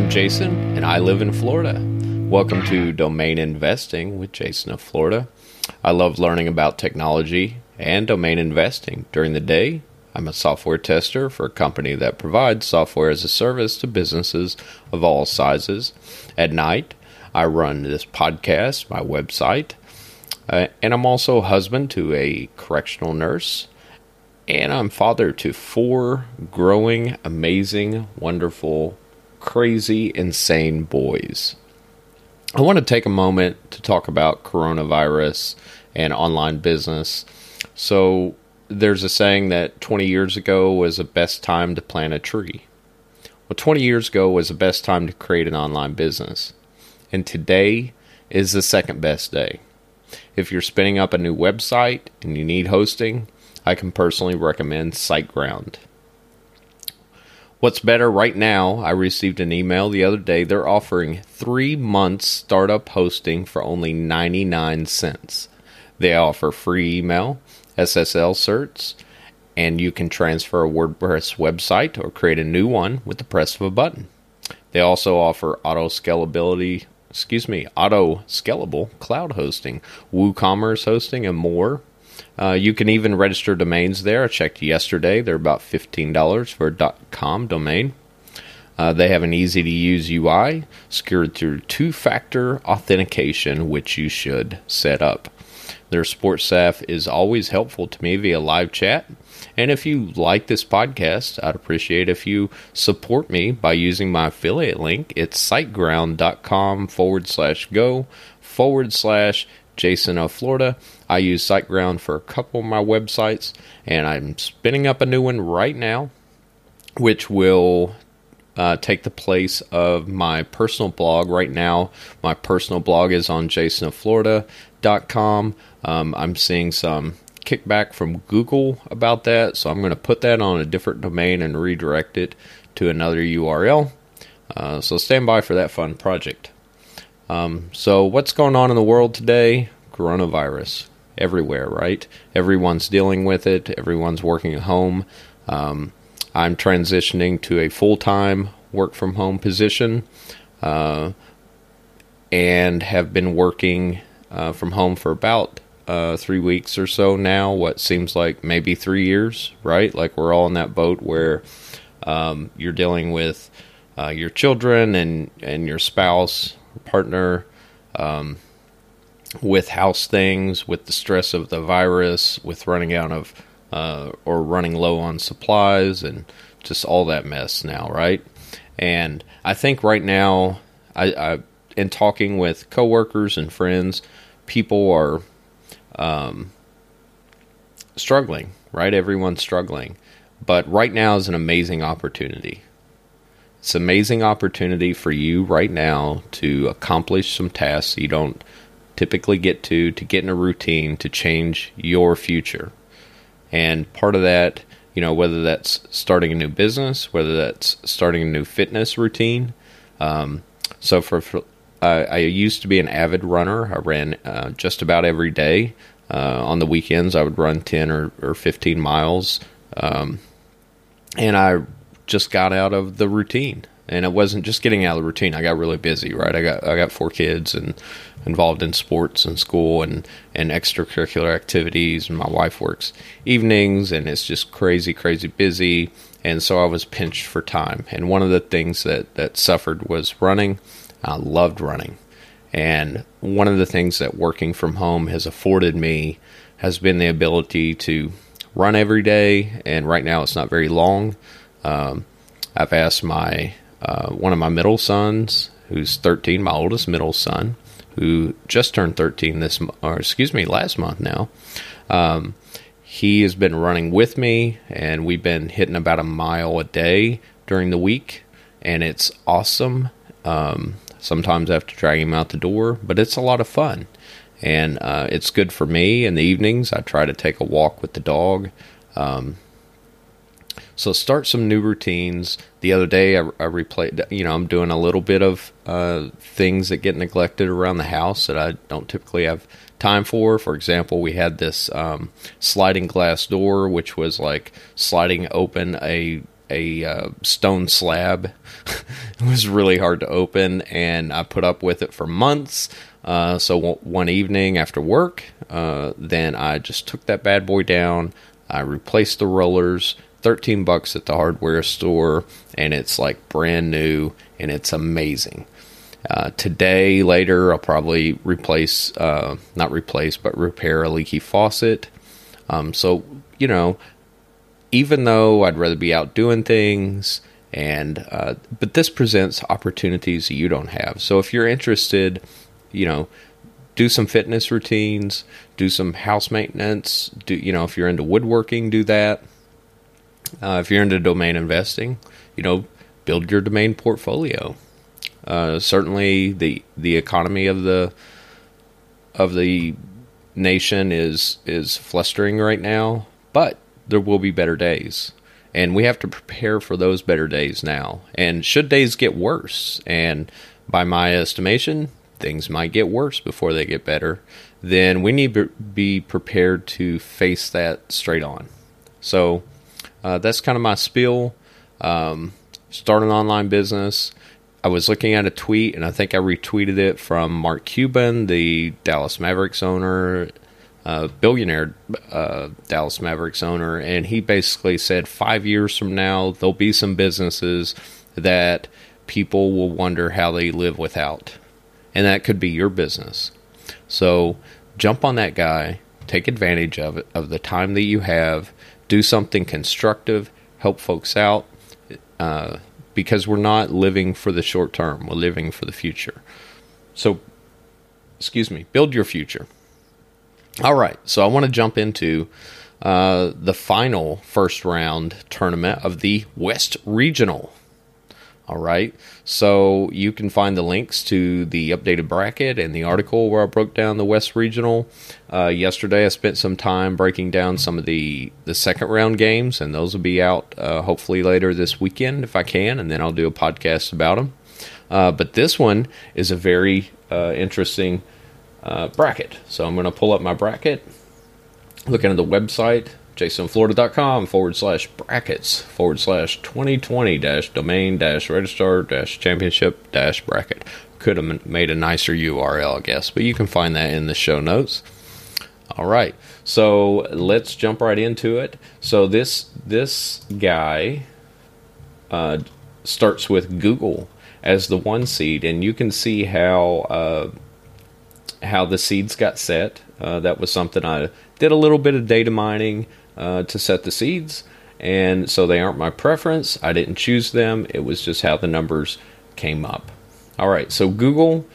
I'm Jason, and I live in Florida. Welcome to Domain Investing with Jason of Florida. I love learning about technology and domain investing. During the day, I'm a software tester for a company that provides software as a service to businesses of all sizes. At night, I run this podcast, my website, uh, and I'm also a husband to a correctional nurse and I'm father to four growing, amazing, wonderful, crazy, insane boys. I want to take a moment to talk about coronavirus and online business. So, there's a saying that 20 years ago was the best time to plant a tree. Well, 20 years ago was the best time to create an online business. And today is the second best day. If you're spinning up a new website and you need hosting, I can personally recommend SiteGround. What's better right now, I received an email the other day. They're offering three months startup hosting for only 99 cents. They offer free email, SSL certs, and you can transfer a WordPress website or create a new one with the press of a button. They also offer auto scalability, excuse me, auto scalable cloud hosting, WooCommerce hosting, and more. Uh, you can even register domains there. I checked yesterday; they're about fifteen dollars for a .com domain. Uh, they have an easy to use UI secured through two factor authentication, which you should set up. Their support staff is always helpful to me via live chat. And if you like this podcast, I'd appreciate if you support me by using my affiliate link. It's siteground.com forward slash go forward slash Jason of Florida. I use SiteGround for a couple of my websites, and I'm spinning up a new one right now, which will uh, take the place of my personal blog. Right now, my personal blog is on jasonofflorida.com. Um, I'm seeing some kickback from Google about that, so I'm going to put that on a different domain and redirect it to another URL. Uh, so stand by for that fun project. Um, so, what's going on in the world today? Coronavirus everywhere, right? Everyone's dealing with it, everyone's working at home. Um, I'm transitioning to a full time work from home position uh, and have been working uh, from home for about uh, three weeks or so now, what seems like maybe three years, right? Like we're all in that boat where um, you're dealing with uh, your children and, and your spouse partner um, with house things, with the stress of the virus, with running out of uh, or running low on supplies, and just all that mess now, right? And I think right now, I, I in talking with coworkers and friends, people are um, struggling, right? Everyone's struggling, but right now is an amazing opportunity it's an amazing opportunity for you right now to accomplish some tasks you don't typically get to, to get in a routine, to change your future. And part of that, you know, whether that's starting a new business, whether that's starting a new fitness routine. Um, so for, for I used to be an avid runner. I ran uh, just about every day. Uh, on the weekends, I would run 10 or, or 15 miles. Um, and I just got out of the routine. And it wasn't just getting out of the routine. I got really busy, right? I got I got four kids and involved in sports and school and, and extracurricular activities and my wife works evenings and it's just crazy, crazy busy. And so I was pinched for time. And one of the things that, that suffered was running. I loved running. And one of the things that working from home has afforded me has been the ability to run every day. And right now it's not very long. Um, I've asked my uh, one of my middle sons, who's 13, my oldest middle son, who just turned 13 this, or excuse me, last month now. Um, he has been running with me, and we've been hitting about a mile a day during the week, and it's awesome. Um, sometimes I have to drag him out the door, but it's a lot of fun, and uh, it's good for me. In the evenings, I try to take a walk with the dog. Um, so start some new routines. The other day, I, I replayed. You know, I'm doing a little bit of uh, things that get neglected around the house that I don't typically have time for. For example, we had this um, sliding glass door, which was like sliding open a a uh, stone slab. It was really hard to open, and I put up with it for months. Uh, so one evening after work, uh, then I just took that bad boy down. I replaced the rollers, 13 bucks at the hardware store, and it's like brand new and it's amazing. Uh, today, later, I'll probably replace, uh, not replace, but repair a leaky faucet. Um, so, you know, even though I'd rather be out doing things, and uh, but this presents opportunities you don't have. So if you're interested, you know, do some fitness routines, do some house maintenance. Do you know if you're into woodworking, do that. Uh, if you're into domain investing, you know, build your domain portfolio. Uh, certainly, the the economy of the of the nation is is flustering right now, but there will be better days, and we have to prepare for those better days now. And should days get worse, and by my estimation, things might get worse before they get better, then we need to be prepared to face that straight on. So uh, that's kind of my spiel. Um, start an online business. I was looking at a tweet, and I think I retweeted it from Mark Cuban, the Dallas Mavericks owner, uh, billionaire uh, Dallas Mavericks owner, and he basically said five years from now there'll be some businesses that people will wonder how they live without, and that could be your business. So jump on that guy, take advantage of it, of the time that you have, do something constructive, help folks out, uh, because we're not living for the short term, we're living for the future. So, excuse me, build your future. All right, so I want to jump into uh, the final first round tournament of the West Regional. All right. So you can find the links to the updated bracket and the article where I broke down the West Regional. Uh, yesterday, I spent some time breaking down some of the, the second round games, and those will be out uh, hopefully later this weekend if I can, and then I'll do a podcast about them. Uh, but this one is a very uh, interesting uh, bracket. So I'm going to pull up my bracket, looking at the website jasonflorida.com forward slash brackets forward slash 2020 dash domain dash registrar dash championship dash bracket. Could have made a nicer URL, I guess, but you can find that in the show notes. All right, so let's jump right into it. So this this guy uh, starts with Google as the one seed, and you can see how uh, how the seeds got set. Uh, that was something I did a little bit of data mining uh, to set the seeds. And so they aren't my preference. I didn't choose them. It was just how the numbers came up. All right, so Google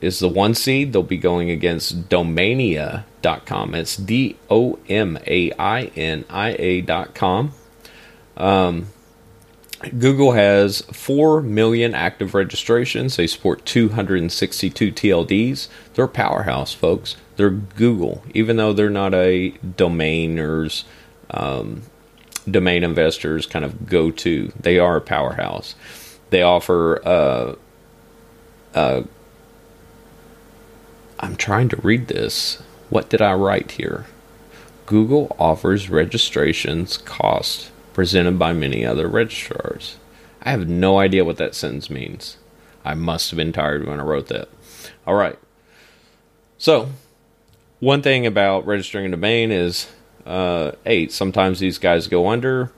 is the one seed. They'll be going against Domainia.com. It's D O M A I N I A.com. Um, Google has 4 million active registrations. They support 262 TLDs. They're powerhouse, folks. They're Google, even though they're not a domainers, um, domain investors kind of go to. They are a powerhouse. They offer. Uh, uh, I'm trying to read this. What did I write here? Google offers registrations cost presented by many other registrars. I have no idea what that sentence means. I must have been tired when I wrote that. All right. So, one thing about registering a domain is, uh, hey, sometimes these guys go under.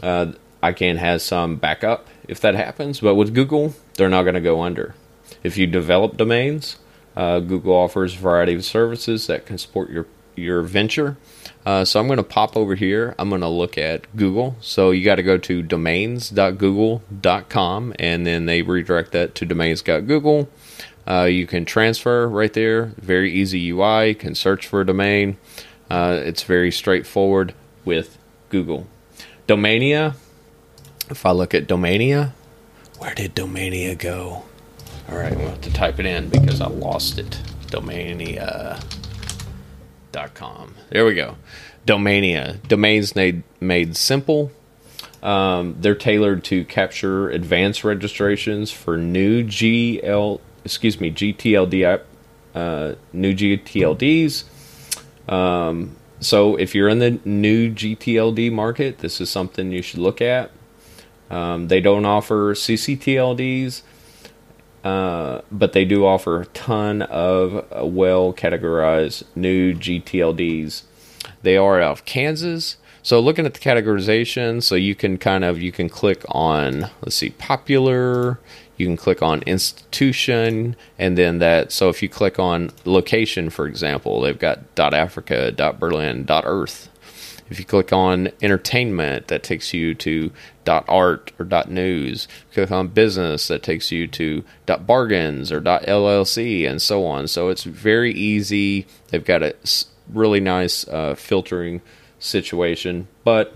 Uh, ICANN has some backup if that happens, but with Google, they're not going to go under. If you develop domains, uh, Google offers a variety of services that can support your your venture. Uh, so I'm going to pop over here. I'm going to look at Google. So you got to go to domains.google.com and then they redirect that to domains.google. Uh, you can transfer right there. Very easy UI. You can search for a domain. Uh, it's very straightforward with Google. Domania. If I look at Domania, where did Domania go? All right, we'll have to type it in because I lost it. Domania. Com. There we go. Domania. Domains made, made simple. Um, they're tailored to capture advanced registrations for new GL, excuse me, GTLD, uh, new GTLDs. Um, so if you're in the new GTLD market, this is something you should look at. Um, they don't offer CCTLDs, uh, but they do offer a ton of uh, well categorized new GTLDs. They are out of Kansas. So looking at the categorization, so you can kind of you can click on let's see popular, you can click on institution, and then that. So if you click on location, for example, they've got .dot .africa, .dot .berlin, .dot .earth. If you click on entertainment, that takes you to .art or .news. Click on business, that takes you to .bargains or .llc and so on. So it's very easy. They've got a really nice uh, filtering situation, but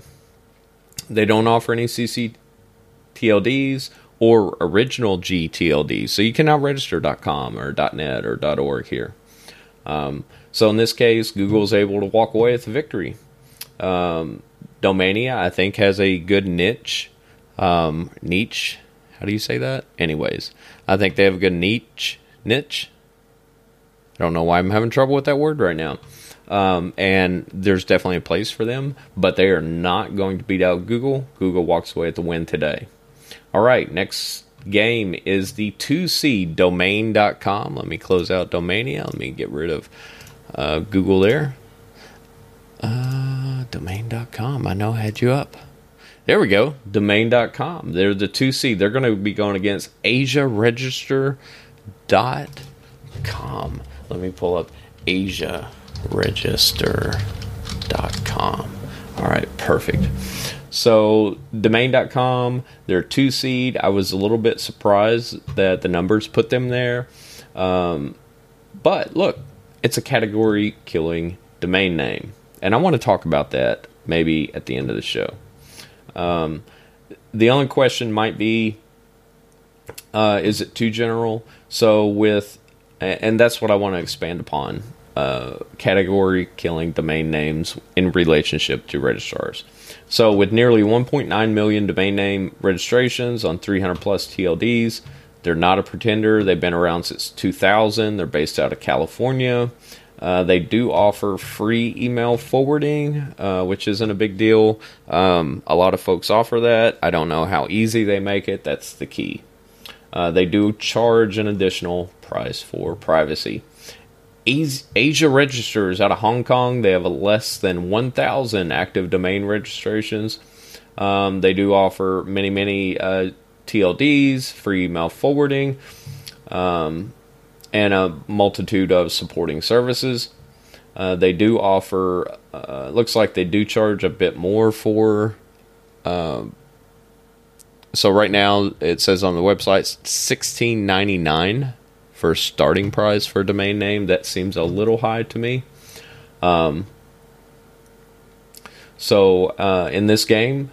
they don't offer any CCTLDs or original GTLDs. So you cannot register .com or .net or .org here. Um, so in this case, Google is able to walk away with victory. Um, Domania, I think, has a good niche. Um, niche. How do you say that? Anyways, I think they have a good niche. Niche. I don't know why I'm having trouble with that word right now. Um, and there's definitely a place for them, but they are not going to beat out Google. Google walks away at the win today. All right, next game is the 2C domain.com. Let me close out Domania. Let me get rid of uh, Google there. Uh, domain.com. I know I had you up. There we go. Domain.com. They're the 2C. They're going to be going against AsiaRegister.com. Let me pull up AsiaRegister.com. All right, perfect. So, domain.com, they're two seed. I was a little bit surprised that the numbers put them there. Um, but look, it's a category killing domain name. And I want to talk about that maybe at the end of the show. Um, the only question might be uh, is it too general? So, with, and that's what I want to expand upon uh, category killing domain names in relationship to registrars. So, with nearly 1.9 million domain name registrations on 300 plus TLDs, they're not a pretender. They've been around since 2000. They're based out of California. Uh, they do offer free email forwarding, uh, which isn't a big deal. Um, a lot of folks offer that. I don't know how easy they make it. That's the key. Uh, they do charge an additional price for privacy. Asia registers out of Hong Kong. They have less than 1,000 active domain registrations. Um, they do offer many, many uh, TLDs, free email forwarding. Um, and a multitude of supporting services. Uh, they do offer, uh, looks like they do charge a bit more for. Uh, so right now it says on the website sixteen ninety nine for starting price for domain name. That seems a little high to me. Um, so uh, in this game,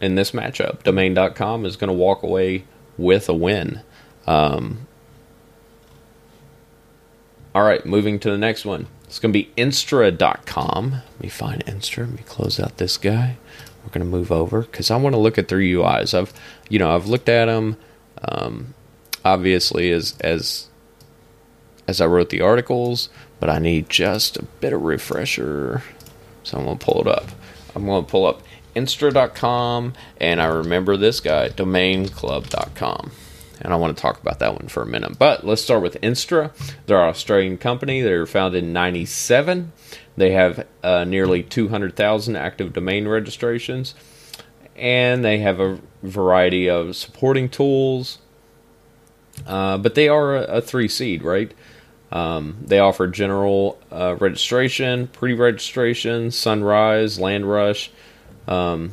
in this matchup, domain.com is going to walk away with a win. Um, all right, moving to the next one. It's going to be instra.com. Let me find Instra. Let me close out this guy. We're going to move over because I want to look at their UIs. I've, you know, I've looked at them. Um, obviously, as as as I wrote the articles, but I need just a bit of refresher. So I'm going to pull it up. I'm going to pull up instra.com and I remember this guy, domainclub.com and I want to talk about that one for a minute. But let's start with Instra. They're an Australian company. They were founded in 97. They have uh, nearly 200,000 active domain registrations, and they have a variety of supporting tools. Uh, but they are a, a, three seed, right? Um, they offer general uh, registration, pre registration, sunrise, land rush, um,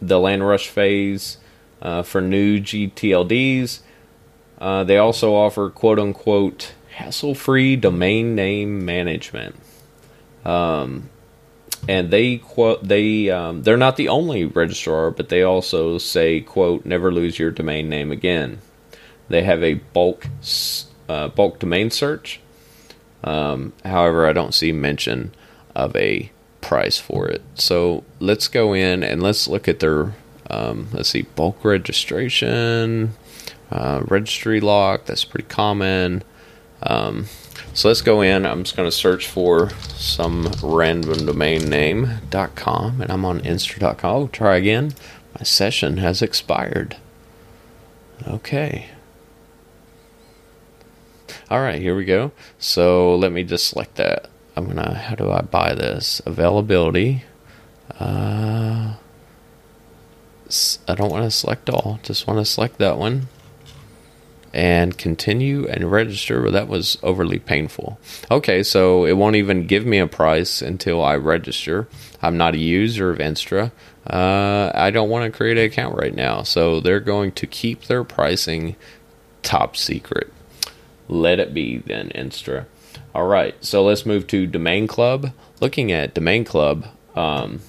the land rush phase, uh, for new GTLDs. Uh, they also offer quote unquote hassle free domain name management. Um, and they quote they um, they're not the only registrar, but they also say quote never lose your domain name again. They have a bulk uh, bulk domain search. Um, however, I don't see mention of a price for it. So let's go in and let's look at their um, let's see, bulk registration, uh, registry lock. That's pretty common. Um, so let's go in. I'm just going to search for some random domain name.com, and I'm on instra.com. Oh, try again. My session has expired. Okay. All right, here we go. So let me just select that. I'm gonna. How do I buy this? Availability. Uh, I don't want to select all. Just want to select that one. And continue and register. But that was overly painful. Okay, so it won't even give me a price until I register. I'm not a user of Instra. Uh, I don't want to create an account right now. So they're going to keep their pricing top secret. Let it be then, Instra. All right, so let's move to Domain Club. Looking at Domain Club, um,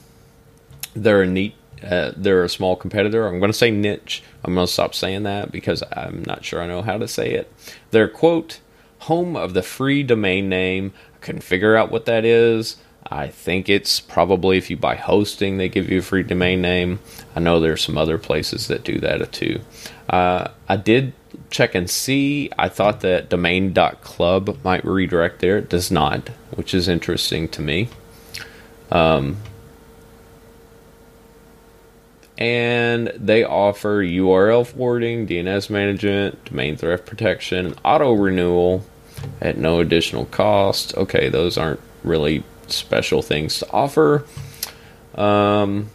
they're a neat, uh, they're a small competitor. I'm going to say niche. I'm going to stop saying that because I'm not sure I know how to say it. They're quote home of the free domain name. I couldn't figure out what that is. I think it's probably if you buy hosting, they give you a free domain name. I know there's some other places that do that too. Uh, I did check and see. I thought that domain.club might redirect there. It does not, which is interesting to me. Um, and they offer URL forwarding, DNS management, domain theft protection, auto renewal at no additional cost. Okay, those aren't really special things to offer. Um,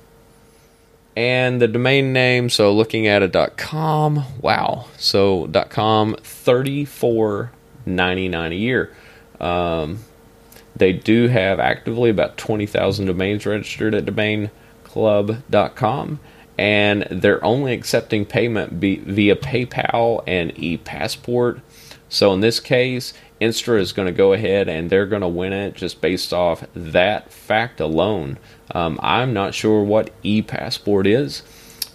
and the domain name, so looking at a .com, wow. So .com, thirty four ninety nine a year. Um, they do have actively about 20,000 domains registered at domainclub.com and they're only accepting payment via PayPal and ePassport. So in this case, Instra is going to go ahead and they're going to win it just based off that fact alone. Um, I'm not sure what e-passport is.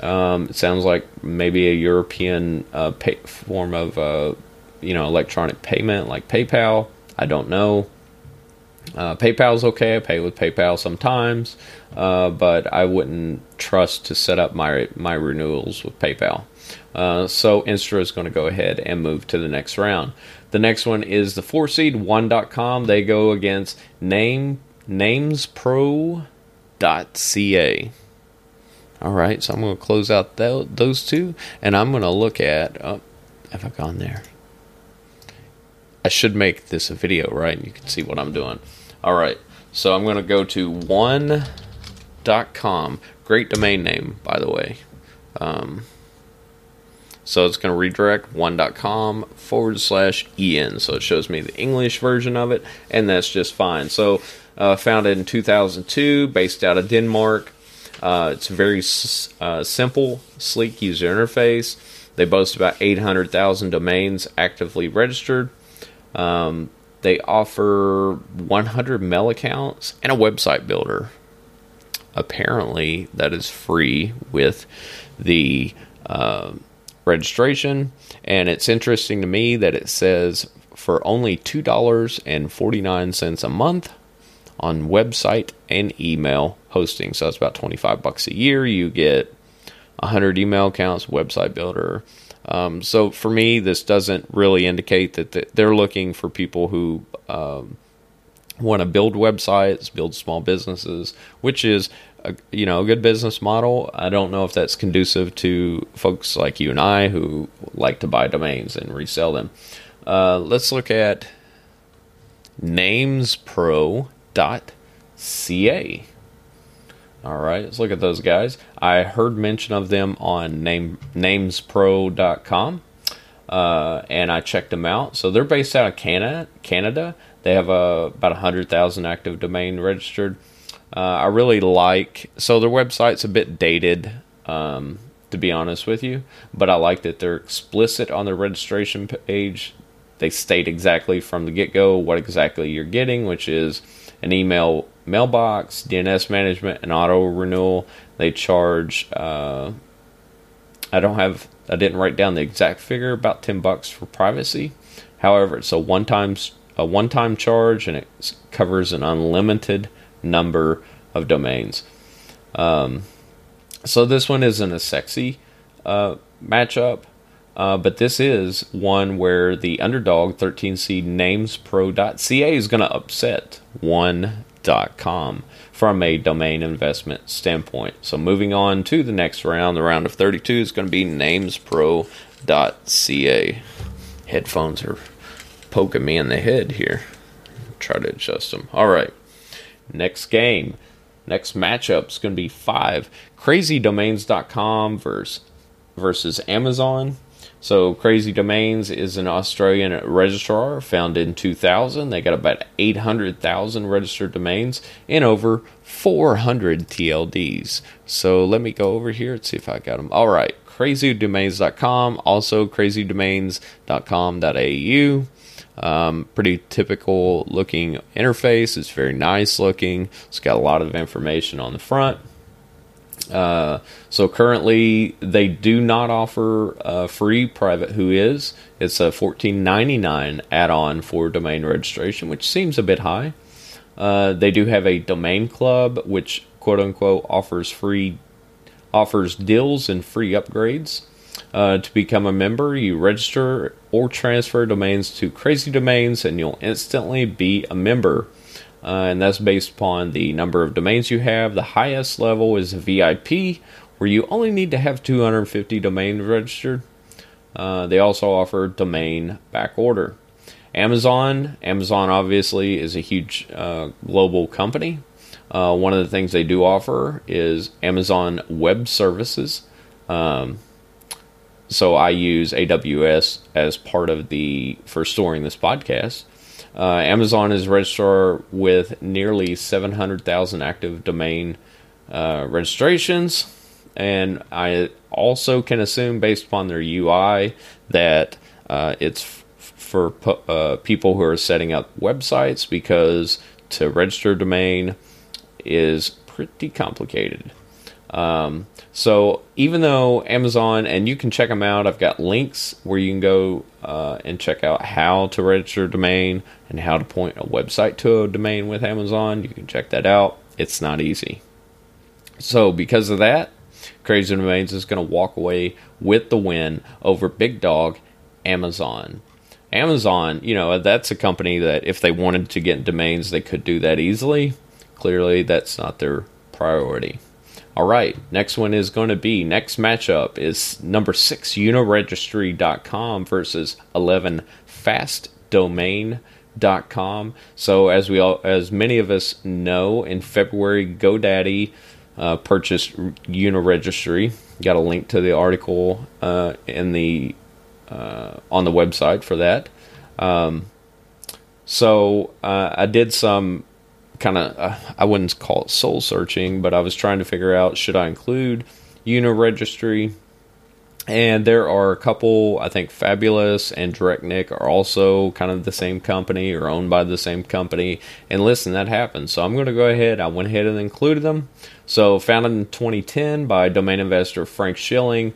Um, it sounds like maybe a European uh, pay- form of uh, you know electronic payment like PayPal. I don't know. Uh, PayPal's okay. I pay with PayPal sometimes, uh, but I wouldn't trust to set up my my renewals with PayPal. Uh, so Instra is going to go ahead and move to the next round. The next one is the four seed one.com. They go against name namespro.ca. All right, so I'm going to close out th- those two, and I'm going to look at. Oh, have I gone there? I should make this a video, right? You can see what I'm doing. All right, so I'm going to go to one.com. Great domain name, by the way. Um, so it's going to redirect one.com forward slash en. So it shows me the English version of it, and that's just fine. So uh, founded in 2002, based out of Denmark. Uh, it's a very uh, simple, sleek user interface. They boast about 800,000 domains actively registered. Um, they offer 100 mail accounts and a website builder. Apparently, that is free with the uh, registration. And it's interesting to me that it says for only $2.49 a month on website and email hosting. So it's about 25 bucks a year. You get 100 email accounts, website builder. Um, so for me, this doesn't really indicate that they're looking for people who um, want to build websites, build small businesses, which is a, you know a good business model. I don't know if that's conducive to folks like you and I who like to buy domains and resell them. Uh, let's look at namespro.ca. All right, let's look at those guys. I heard mention of them on name namespro.com. Uh, and I checked them out. So they're based out of Canada. Canada. They have uh, about 100,000 active domain registered. Uh, I really like so their website's a bit dated, um, to be honest with you, but I like that they're explicit on their registration page. They state exactly from the get go what exactly you're getting, which is an email mailbox, DNS management, and auto renewal. They charge. Uh, I don't have. I didn't write down the exact figure. About ten bucks for privacy. However, it's a one time a one time charge, and it covers an unlimited number of domains. Um, so this one isn't a sexy uh, matchup, uh, but this is one where the underdog 13 seed names pro.ca is going to upset one.com from a domain investment standpoint. So moving on to the next round, the round of 32 is going to be namespro.ca. Headphones are poking me in the head here. Try to adjust them. All right. Next game. Next matchup is going to be five crazydomains.com versus versus Amazon. So, Crazy Domains is an Australian registrar founded in 2000. They got about 800,000 registered domains and over 400 TLDs. So, let me go over here and see if I got them. All right, crazydomains.com, also crazydomains.com.au. Um, pretty typical looking interface. It's very nice looking. It's got a lot of information on the front. Uh, so currently, they do not offer a free private WHOIS. It's a fourteen ninety nine add on for domain registration, which seems a bit high. Uh, they do have a domain club, which quote unquote offers free offers deals and free upgrades. Uh, to become a member, you register or transfer domains to Crazy Domains, and you'll instantly be a member uh, and that's based upon the number of domains you have. The highest level is VIP, where you only need to have 250 domains registered. Uh, they also offer domain back order. Amazon, Amazon obviously is a huge uh, global company. Uh, one of the things they do offer is Amazon Web Services. Um, so I use AWS as part of the for storing this podcast. Uh, Amazon is registrar with nearly 700,000 active domain uh, registrations, and I also can assume, based upon their UI, that uh, it's f- for uh, people who are setting up websites because to register domain is pretty complicated. Um, so even though Amazon, and you can check them out, I've got links where you can go uh, and check out how to register a domain and how to point a website to a domain with Amazon. You can check that out. It's not easy. So because of that, Crazy Domains is going to walk away with the win over Big Dog Amazon. Amazon, you know, that's a company that if they wanted to get domains, they could do that easily. Clearly, that's not their priority. All right, next one is going to be next matchup is number six uniregistry.com versus 11 fastdomain.com. So as we all, as many of us know, in February, GoDaddy uh, purchased Uniregistry. Got a link to the article uh, in the uh, on the website for that. Um, so uh, I did some kind of uh, I wouldn't call it soul searching, but I was trying to figure out should I include Uniregistry. And there are a couple, I think Fabulous and DirectNIC are also kind of the same company or owned by the same company. And listen, that happens. So I'm going to go ahead. I went ahead and included them. So founded in 2010 by domain investor Frank Schilling,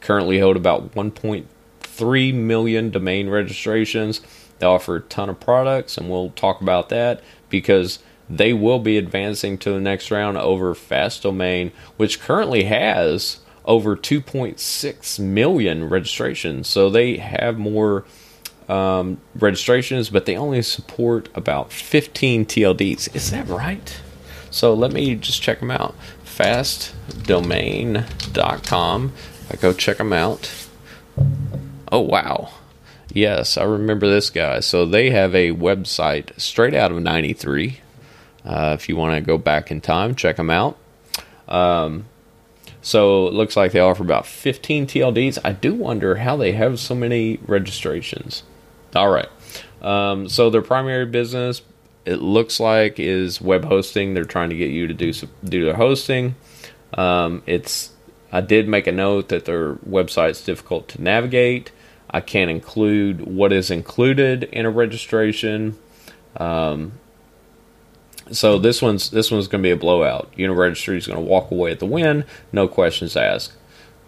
currently hold about 1.3 million domain registrations. They offer a ton of products, and we'll talk about that because they will be advancing to the next round over Fast Domain, which currently has over 2.6 million registrations. So they have more um, registrations, but they only support about 15 TLDs. Is that right? So let me just check them out. Fastdomain.com. I go check them out. Oh, wow. Yes, I remember this guy. So they have a website straight out of 93 uh, if you want to go back in time, check them out. Um, so it looks like they offer about 15 TLDs. I do wonder how they have so many registrations. All right. Um, so their primary business, it looks like, is web hosting. They're trying to get you to do do their hosting. Um, it's I did make a note that their website's difficult to navigate. I can't include what is included in a registration. Um, so this one's this one's going to be a blowout. Uniregistry is going to walk away at the win, no questions asked.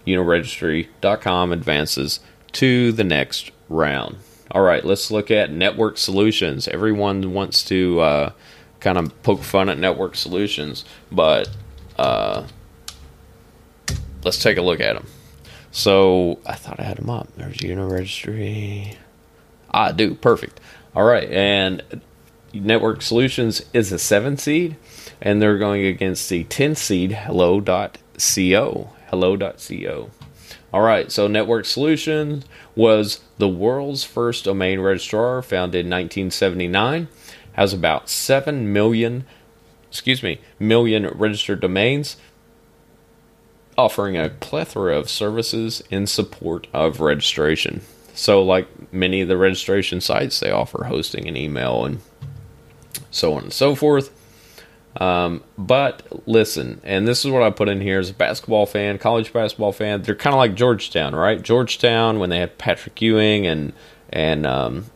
Uniregistry.com advances to the next round. All right, let's look at network solutions. Everyone wants to uh, kind of poke fun at network solutions, but uh, let's take a look at them. So I thought I had them up. There's Uniregistry. Ah, I do. Perfect. All right, and Network Solutions is a seven seed, and they're going against the 10 seed Hello.co. Hello.co. All right, so Network Solutions was the world's first domain registrar, founded in 1979, has about 7 million, excuse me, million registered domains, offering a plethora of services in support of registration. So, like many of the registration sites, they offer hosting and email and so on and so forth. Um, but listen, and this is what I put in here as a basketball fan, college basketball fan. They're kind of like Georgetown, right? Georgetown when they had Patrick Ewing and and um,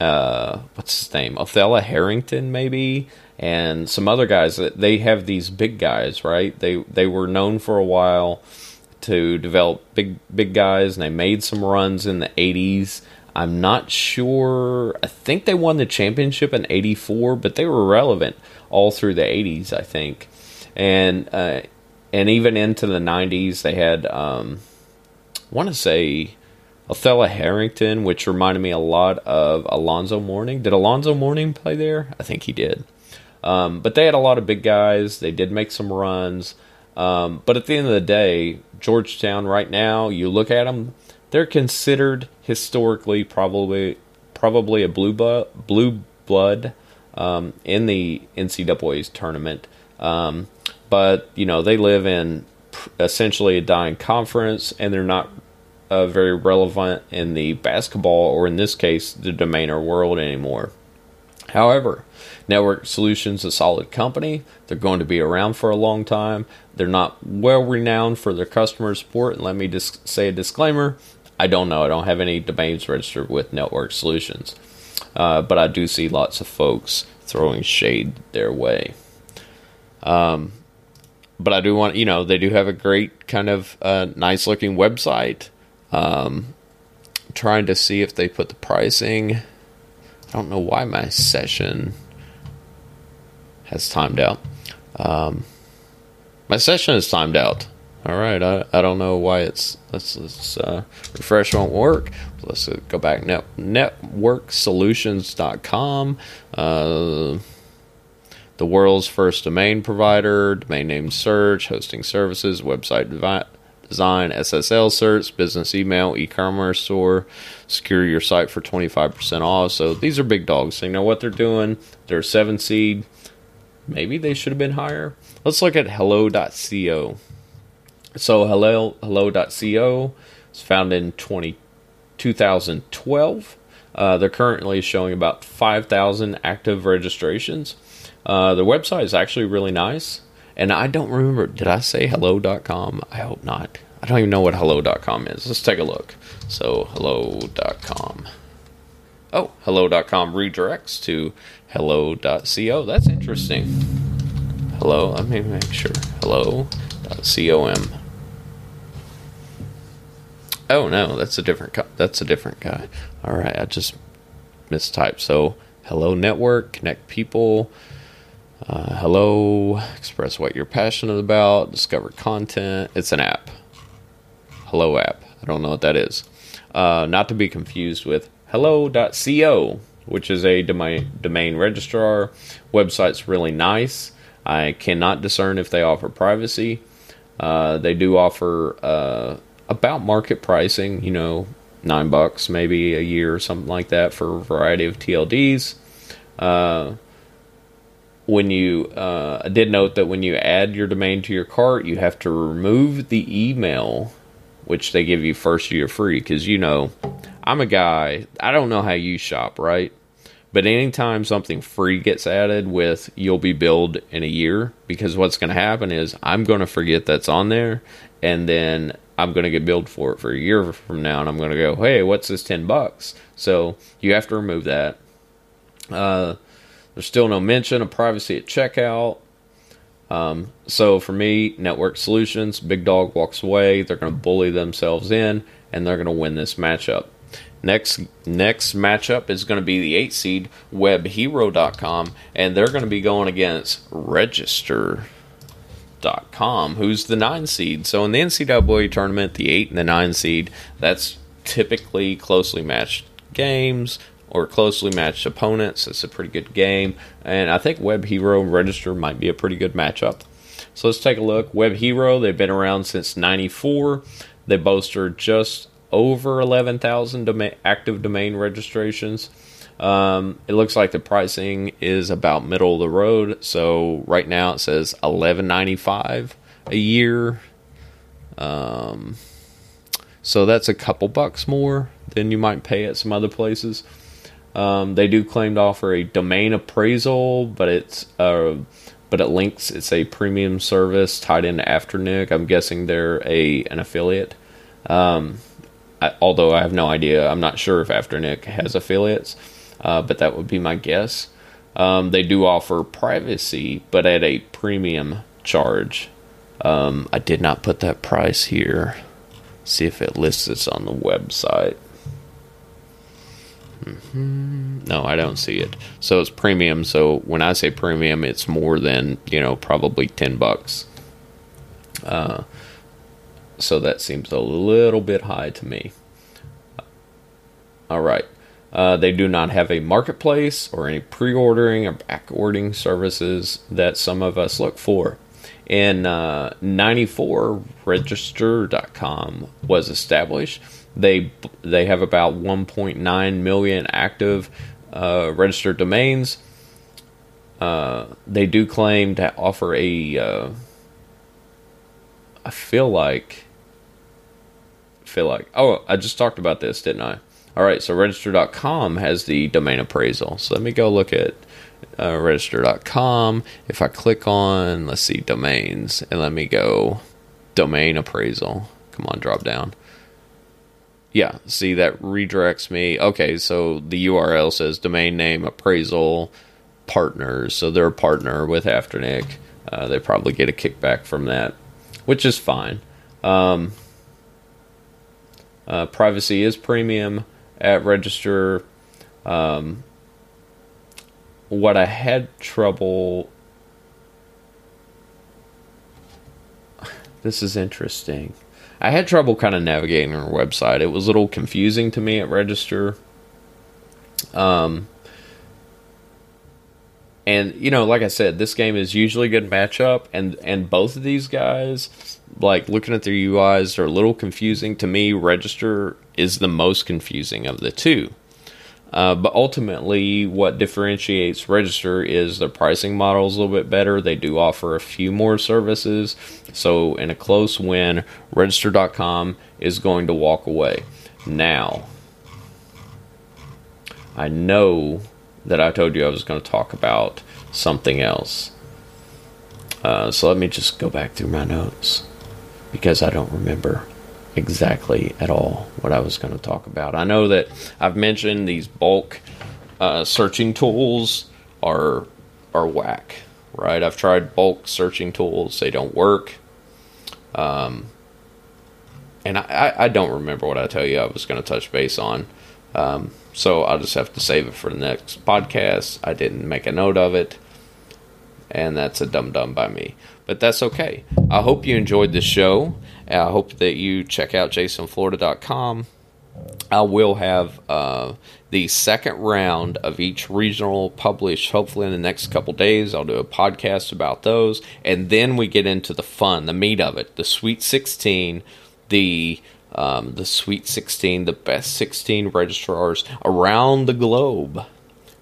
uh, what's his name, Othella Harrington, maybe, and some other guys. That they have these big guys, right? They they were known for a while to develop big big guys, and they made some runs in the '80s. I'm not sure. I think they won the championship in '84, but they were relevant all through the 80s, I think, and uh, and even into the 90s. They had um, I want to say Othella Harrington, which reminded me a lot of Alonzo Mourning. Did Alonzo Mourning play there? I think he did. Um, but they had a lot of big guys. They did make some runs. Um, but at the end of the day, Georgetown right now, you look at them, they're considered historically probably probably a blue blood, blue blood um, in the NCAA's tournament. Um, but you know they live in essentially a dying conference, and they're not uh, very relevant in the basketball or in this case the domainer world anymore. However, Network Solutions a solid company. They're going to be around for a long time. They're not well renowned for their customer support. And let me just say a disclaimer: I don't know. I don't have any domains registered with Network Solutions. Uh, but I do see lots of folks throwing shade their way. Um, but I do want, you know, they do have a great kind of uh, nice looking website. Um, trying to see if they put the pricing. I don't know why my session has timed out. Um, my session is timed out. All right, I, I don't know why it's let's let's uh, refresh won't work. Let's go back net networksolutions.com. Uh, the world's first domain provider, domain name search, hosting services, website devi- design, SSL certs, business email, e-commerce store, secure your site for 25% off. So these are big dogs. They know what they're doing. They're seven seed. Maybe they should have been higher. Let's look at hello.co. So hello hello.co was founded in 20, 2012. Uh, they're currently showing about 5,000 active registrations. Uh, the website is actually really nice. And I don't remember, did I say hello.com? I hope not. I don't even know what hello.com is. Let's take a look. So, hello.com. Oh, hello.com redirects to hello.co. That's interesting. Hello, let me make sure. Hello.com. Oh no, that's a different co- that's a different guy. All right, I just mistyped. So, hello network, connect people. Uh, hello, express what you're passionate about, discover content. It's an app. Hello app. I don't know what that is. Uh, not to be confused with hello.co, which is a domain, domain registrar. Website's really nice. I cannot discern if they offer privacy. Uh, they do offer uh, about market pricing, you know, nine bucks maybe a year or something like that for a variety of TLDs. Uh, when you, uh, I did note that when you add your domain to your cart, you have to remove the email, which they give you first year free. Because, you know, I'm a guy, I don't know how you shop, right? But anytime something free gets added with you'll be billed in a year, because what's going to happen is I'm going to forget that's on there. And then I'm going to get billed for it for a year from now, and I'm going to go, hey, what's this 10 bucks? So you have to remove that. Uh, there's still no mention of privacy at checkout. Um, so for me, Network Solutions, Big Dog walks away. They're going to bully themselves in, and they're going to win this matchup. Next next matchup is going to be the 8 seed webhero.com and they're going to be going against Register com, who's the nine seed. So in the NCAA tournament, the eight and the nine seed, that's typically closely matched games. or closely matched opponents. It's a pretty good game, and I think Web Hero Register might be a pretty good matchup. So let's take a look. Web Hero, they've been around since 94. They boasted just over 11,000 doma- active domain registrations. Um, it looks like the pricing is about middle of the road. So right now it says 11.95 a year. Um, so that's a couple bucks more than you might pay at some other places. Um, they do claim to offer a domain appraisal, but it's uh, but it links. It's a premium service tied into Afternic. I'm guessing they're a an affiliate. Um, I, although I have no idea, I'm not sure if Afternic has affiliates, uh, but that would be my guess. Um, they do offer privacy, but at a premium charge. Um, I did not put that price here. See if it lists this on the website. Mm-hmm. No, I don't see it. So it's premium. So when I say premium, it's more than you know, probably ten bucks. Uh, so that seems a little bit high to me. All right. Uh, they do not have a marketplace or any pre ordering or back ordering services that some of us look for. In uh, 94, register.com was established. They they have about 1.9 million active uh, registered domains. Uh, they do claim to offer a. Uh, I feel like. Feel like. Oh, I just talked about this, didn't I? All right, so register.com has the domain appraisal. So let me go look at uh, register.com. If I click on, let's see, domains, and let me go domain appraisal. Come on, drop down. Yeah, see, that redirects me. Okay, so the URL says domain name appraisal partners. So they're a partner with Afternic. Uh, they probably get a kickback from that, which is fine. Um, uh, privacy is premium at Register. Um, what I had trouble. This is interesting. I had trouble kind of navigating our website. It was a little confusing to me at Register. Um, and you know, like I said, this game is usually a good matchup, and and both of these guys, like looking at their UIs, are a little confusing to me. Register is the most confusing of the two. Uh, but ultimately, what differentiates Register is the pricing model is a little bit better. They do offer a few more services. So, in a close win, Register.com is going to walk away. Now, I know that I told you I was going to talk about something else. Uh, so, let me just go back through my notes because I don't remember exactly at all what I was going to talk about. I know that I've mentioned these bulk uh, searching tools are are whack, right? I've tried bulk searching tools; they don't work. Um, and I, I don't remember what I tell you I was going to touch base on. Um, so I'll just have to save it for the next podcast. I didn't make a note of it, and that's a dumb dumb by me. But that's okay. I hope you enjoyed the show. I hope that you check out jasonflorida.com. I will have uh, the second round of each regional published hopefully in the next couple days. I'll do a podcast about those. And then we get into the fun, the meat of it, the Sweet 16, the um, the Sweet 16, the best 16 registrars around the globe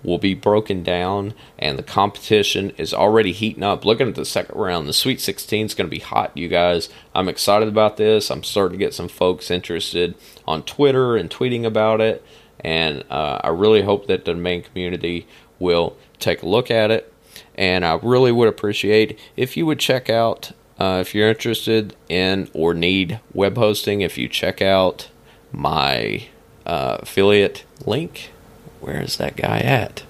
will be broken down, and the competition is already heating up. Looking at the second round, the Sweet 16 is going to be hot, you guys. I'm excited about this. I'm starting to get some folks interested on Twitter and tweeting about it, and uh, I really hope that the main community will take a look at it. And I really would appreciate if you would check out, uh, if you're interested in or need web hosting, if you check out my uh, affiliate link where is that guy at?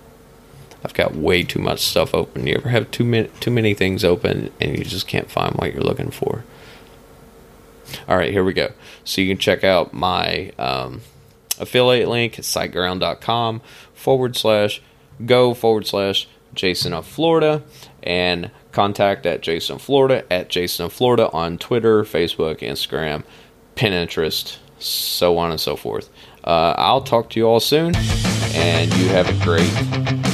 I've got way too much stuff open. You ever have too many too many things open and you just can't find what you're looking for? All right, here we go. So you can check out my um, affiliate link siteground.com forward slash go forward slash Jason of Florida and contact at Jason Florida at Jason Florida on Twitter, Facebook, Instagram, Pinterest, so on and so forth. Uh, I'll talk to you all soon. and you have a great